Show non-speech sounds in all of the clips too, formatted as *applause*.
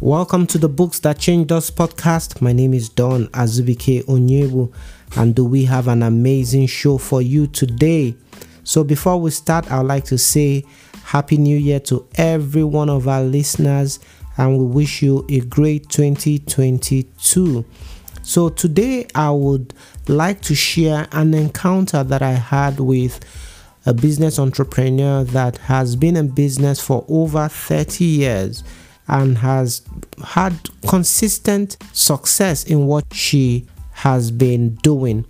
Welcome to the Books That Changed Us podcast. My name is Don Azubike Onyebu, and do we have an amazing show for you today. So, before we start, I'd like to say Happy New Year to every one of our listeners, and we wish you a great 2022. So, today I would like to share an encounter that I had with a business entrepreneur that has been in business for over 30 years and has had consistent success in what she has been doing.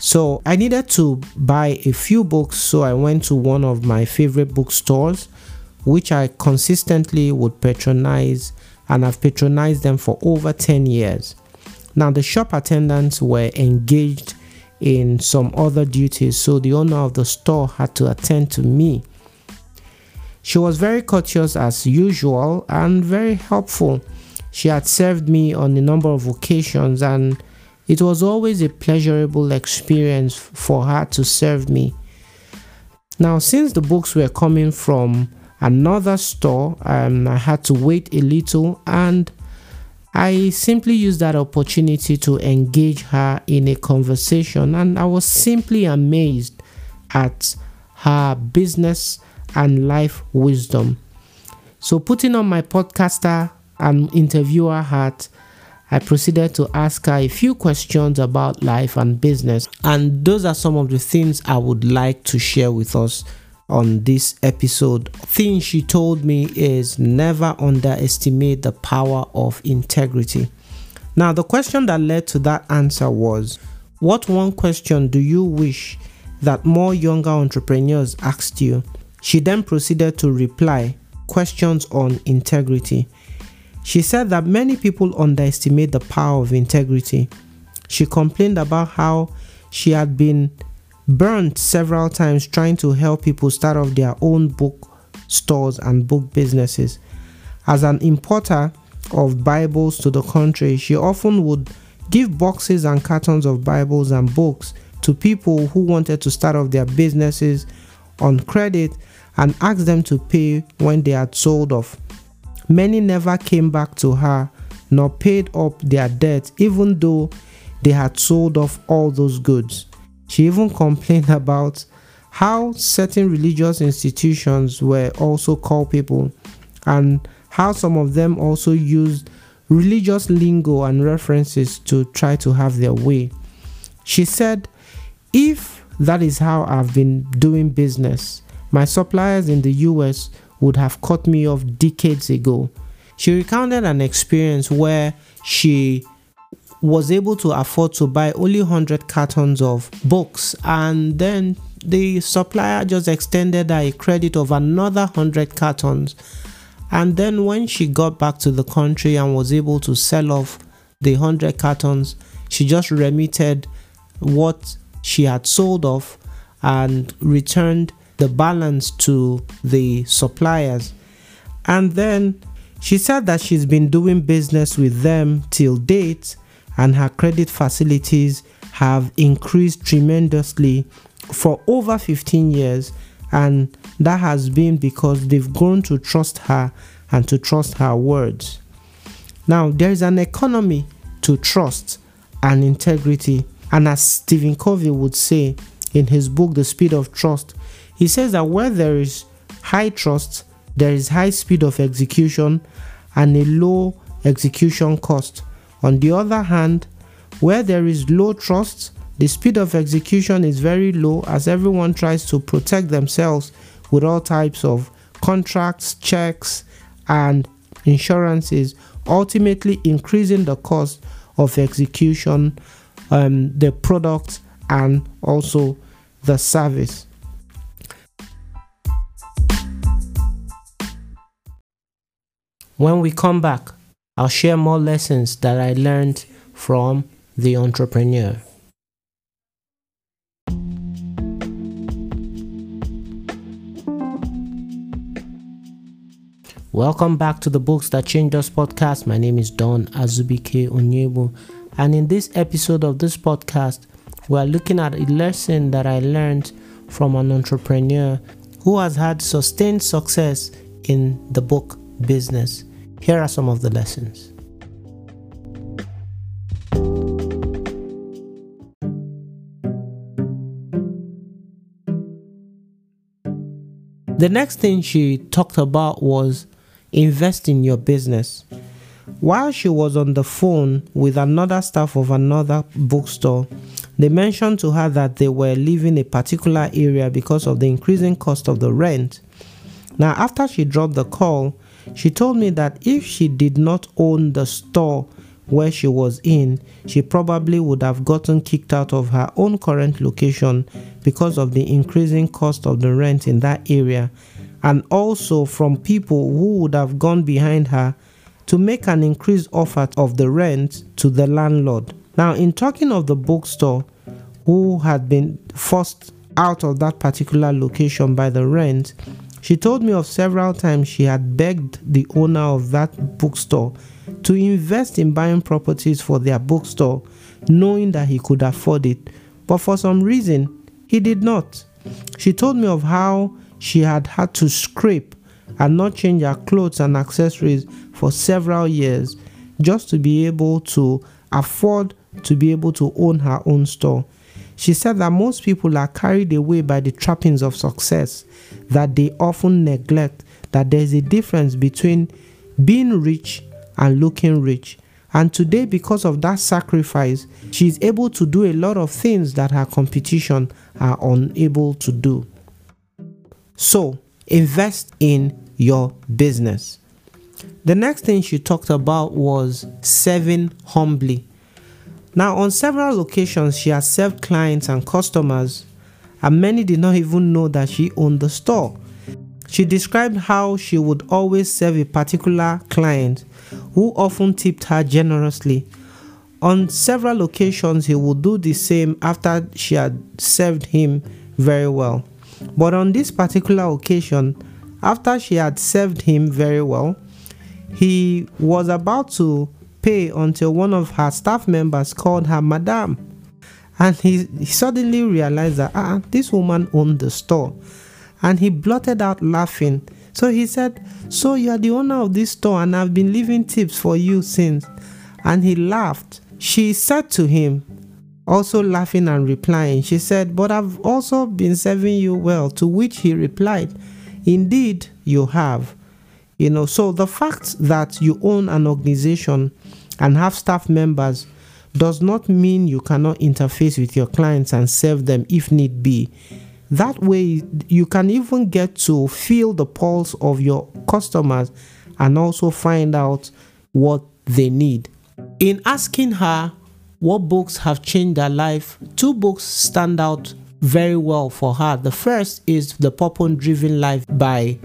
So I needed to buy a few books, so I went to one of my favorite bookstores, which I consistently would patronize, and I've patronized them for over 10 years. Now, the shop attendants were engaged in some other duties, so the owner of the store had to attend to me. She was very courteous as usual and very helpful. She had served me on a number of occasions, and it was always a pleasurable experience for her to serve me. Now, since the books were coming from another store, um, I had to wait a little, and I simply used that opportunity to engage her in a conversation, and I was simply amazed at her business and life wisdom. So, putting on my podcaster and interviewer hat, I proceeded to ask her a few questions about life and business. And those are some of the things I would like to share with us on this episode. Thing she told me is never underestimate the power of integrity. Now, the question that led to that answer was What one question do you wish that more younger entrepreneurs asked you? She then proceeded to reply questions on integrity. She said that many people underestimate the power of integrity. She complained about how she had been burnt several times trying to help people start off their own book stores and book businesses. As an importer of Bibles to the country, she often would give boxes and cartons of Bibles and books to people who wanted to start off their businesses on credit and asked them to pay when they had sold off. Many never came back to her nor paid up their debt, even though they had sold off all those goods. She even *laughs* complained about how certain religious institutions were also called people and how some of them also used religious lingo and references to try to have their way. She said, If that is how I've been doing business, my suppliers in the US would have cut me off decades ago. She recounted an experience where she was able to afford to buy only 100 cartons of books and then the supplier just extended her a credit of another 100 cartons and then when she got back to the country and was able to sell off the 100 cartons she just remitted what she had sold off and returned the balance to the suppliers. And then she said that she's been doing business with them till date and her credit facilities have increased tremendously for over 15 years and that has been because they've grown to trust her and to trust her words. Now, there is an economy to trust and integrity, and as Stephen Covey would say in his book, The Speed of Trust, he says that where there is high trust, there is high speed of execution and a low execution cost. On the other hand, where there is low trust, the speed of execution is very low as everyone tries to protect themselves with all types of contracts, checks, and insurances, ultimately increasing the cost of execution, um, the product, and also the service. When we come back, I'll share more lessons that I learned from the entrepreneur. Welcome back to the Books That Changed Us podcast. My name is Don Azubike Onyebu, and in this episode of this podcast, we are looking at a lesson that I learned from an entrepreneur who has had sustained success in the book business. Here are some of the lessons. The next thing she talked about was invest in your business. While she was on the phone with another staff of another bookstore, they mentioned to her that they were leaving a particular area because of the increasing cost of the rent. Now, after she dropped the call, she told me that if she did not own the store where she was in, she probably would have gotten kicked out of her own current location because of the increasing cost of the rent in that area, and also from people who would have gone behind her to make an increased offer of the rent to the landlord. Now, in talking of the bookstore who had been forced out of that particular location by the rent, she told me of several times she had begged the owner of that bookstore to invest in buying properties for their bookstore, knowing that he could afford it, but for some reason, he did not. She told me of how she had had to scrape and not change her clothes and accessories for several years just to be able to afford to be able to own her own store. She said that most people are carried away by the trappings of success, that they often neglect that there's a difference between being rich and looking rich. And today, because of that sacrifice, she's able to do a lot of things that her competition are unable to do. So, invest in your business. The next thing she talked about was serving humbly. Now, on several occasions, she has served clients and customers, and many did not even know that she owned the store. She described how she would always serve a particular client who often tipped her generously. On several occasions, he would do the same after she had served him very well. But on this particular occasion, after she had served him very well, he was about to pay until one of her staff members called her Madame. And he, he suddenly realized that ah, this woman owned the store. And he blurted out laughing. So he said, So you are the owner of this store, and I've been leaving tips for you since. And he laughed. She said to him, also laughing and replying, she said, But I've also been serving you well. To which he replied, Indeed, you have. You know, so the fact that you own an organization and have staff members does not mean you cannot interface with your clients and serve them if need be. That way, you can even get to feel the pulse of your customers and also find out what they need. In asking her what books have changed her life, two books stand out very well for her. The first is The Purpose Driven Life by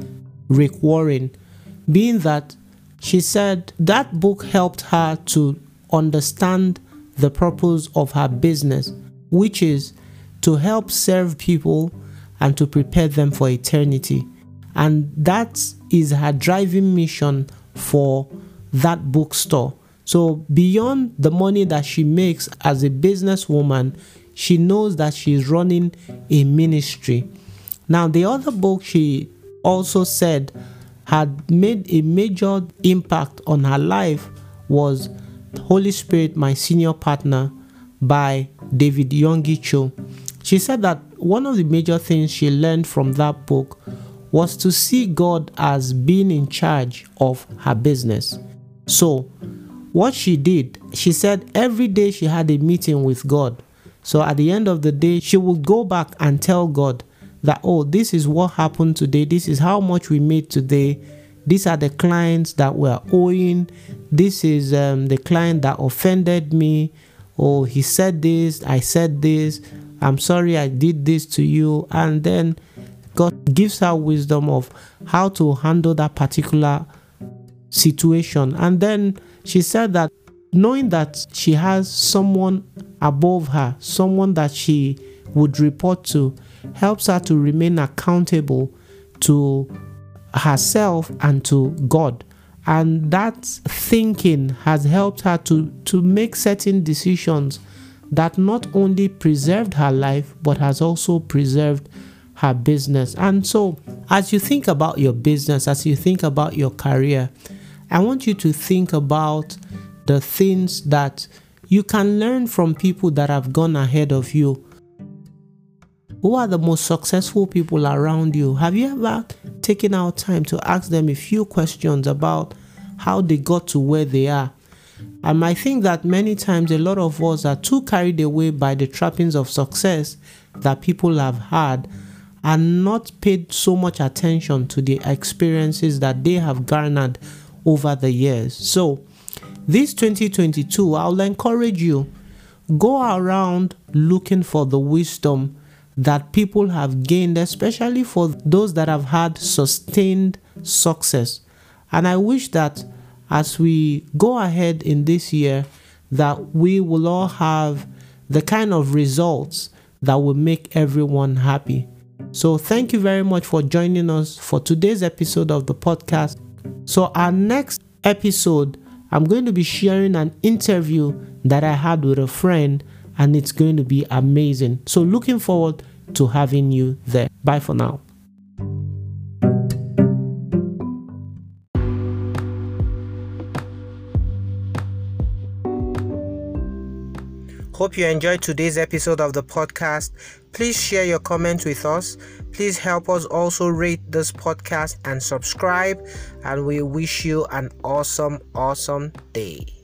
Rick Warren, being that she said that book helped her to understand the purpose of her business, which is to help serve people and to prepare them for eternity. And that is her driving mission for that bookstore. So, beyond the money that she makes as a businesswoman, she knows that she's running a ministry. Now, the other book she also said had made a major impact on her life was Holy Spirit, My Senior Partner by David Yonggi Cho. She said that one of the major things she learned from that book was to see God as being in charge of her business. So, what she did, she said every day she had a meeting with God. So, at the end of the day, she would go back and tell God that, oh, this is what happened today, this is how much we made today, these are the clients that we're owing, this is um, the client that offended me, oh, he said this, I said this I'm sorry I did this to you. And then God gives her wisdom of how to handle that particular situation. And then she said that knowing that she has someone above her, someone that she would report to, helps her to remain accountable to herself and to God. And that thinking has helped her to, to make certain decisions that not only preserved her life but has also preserved her business. And so, as you think about your business, as you think about your career, I want you to think about the things that you can learn from people that have gone ahead of you. Who are the most successful people around you? Have you ever taken out time to ask them a few questions about how they got to where they are? And I think that many times a lot of us are too carried away by the trappings of success that people have had and not paid so much attention to the experiences that they have garnered over the years. So, this 2022, I'll encourage you go around looking for the wisdom that people have gained, especially for those that have had sustained success. And I wish that as we go ahead in this year, that we will all have the kind of results that will make everyone happy. So, thank you very much for joining us for today's episode of the podcast. So, our next episode, I'm going to be sharing an interview that I had with a friend, and it's going to be amazing. So, looking forward to having you there. Bye for now. Hope you enjoyed today's episode of the podcast. Please share your comments with us. Please help us also rate this podcast and subscribe. And we wish you an awesome, awesome day.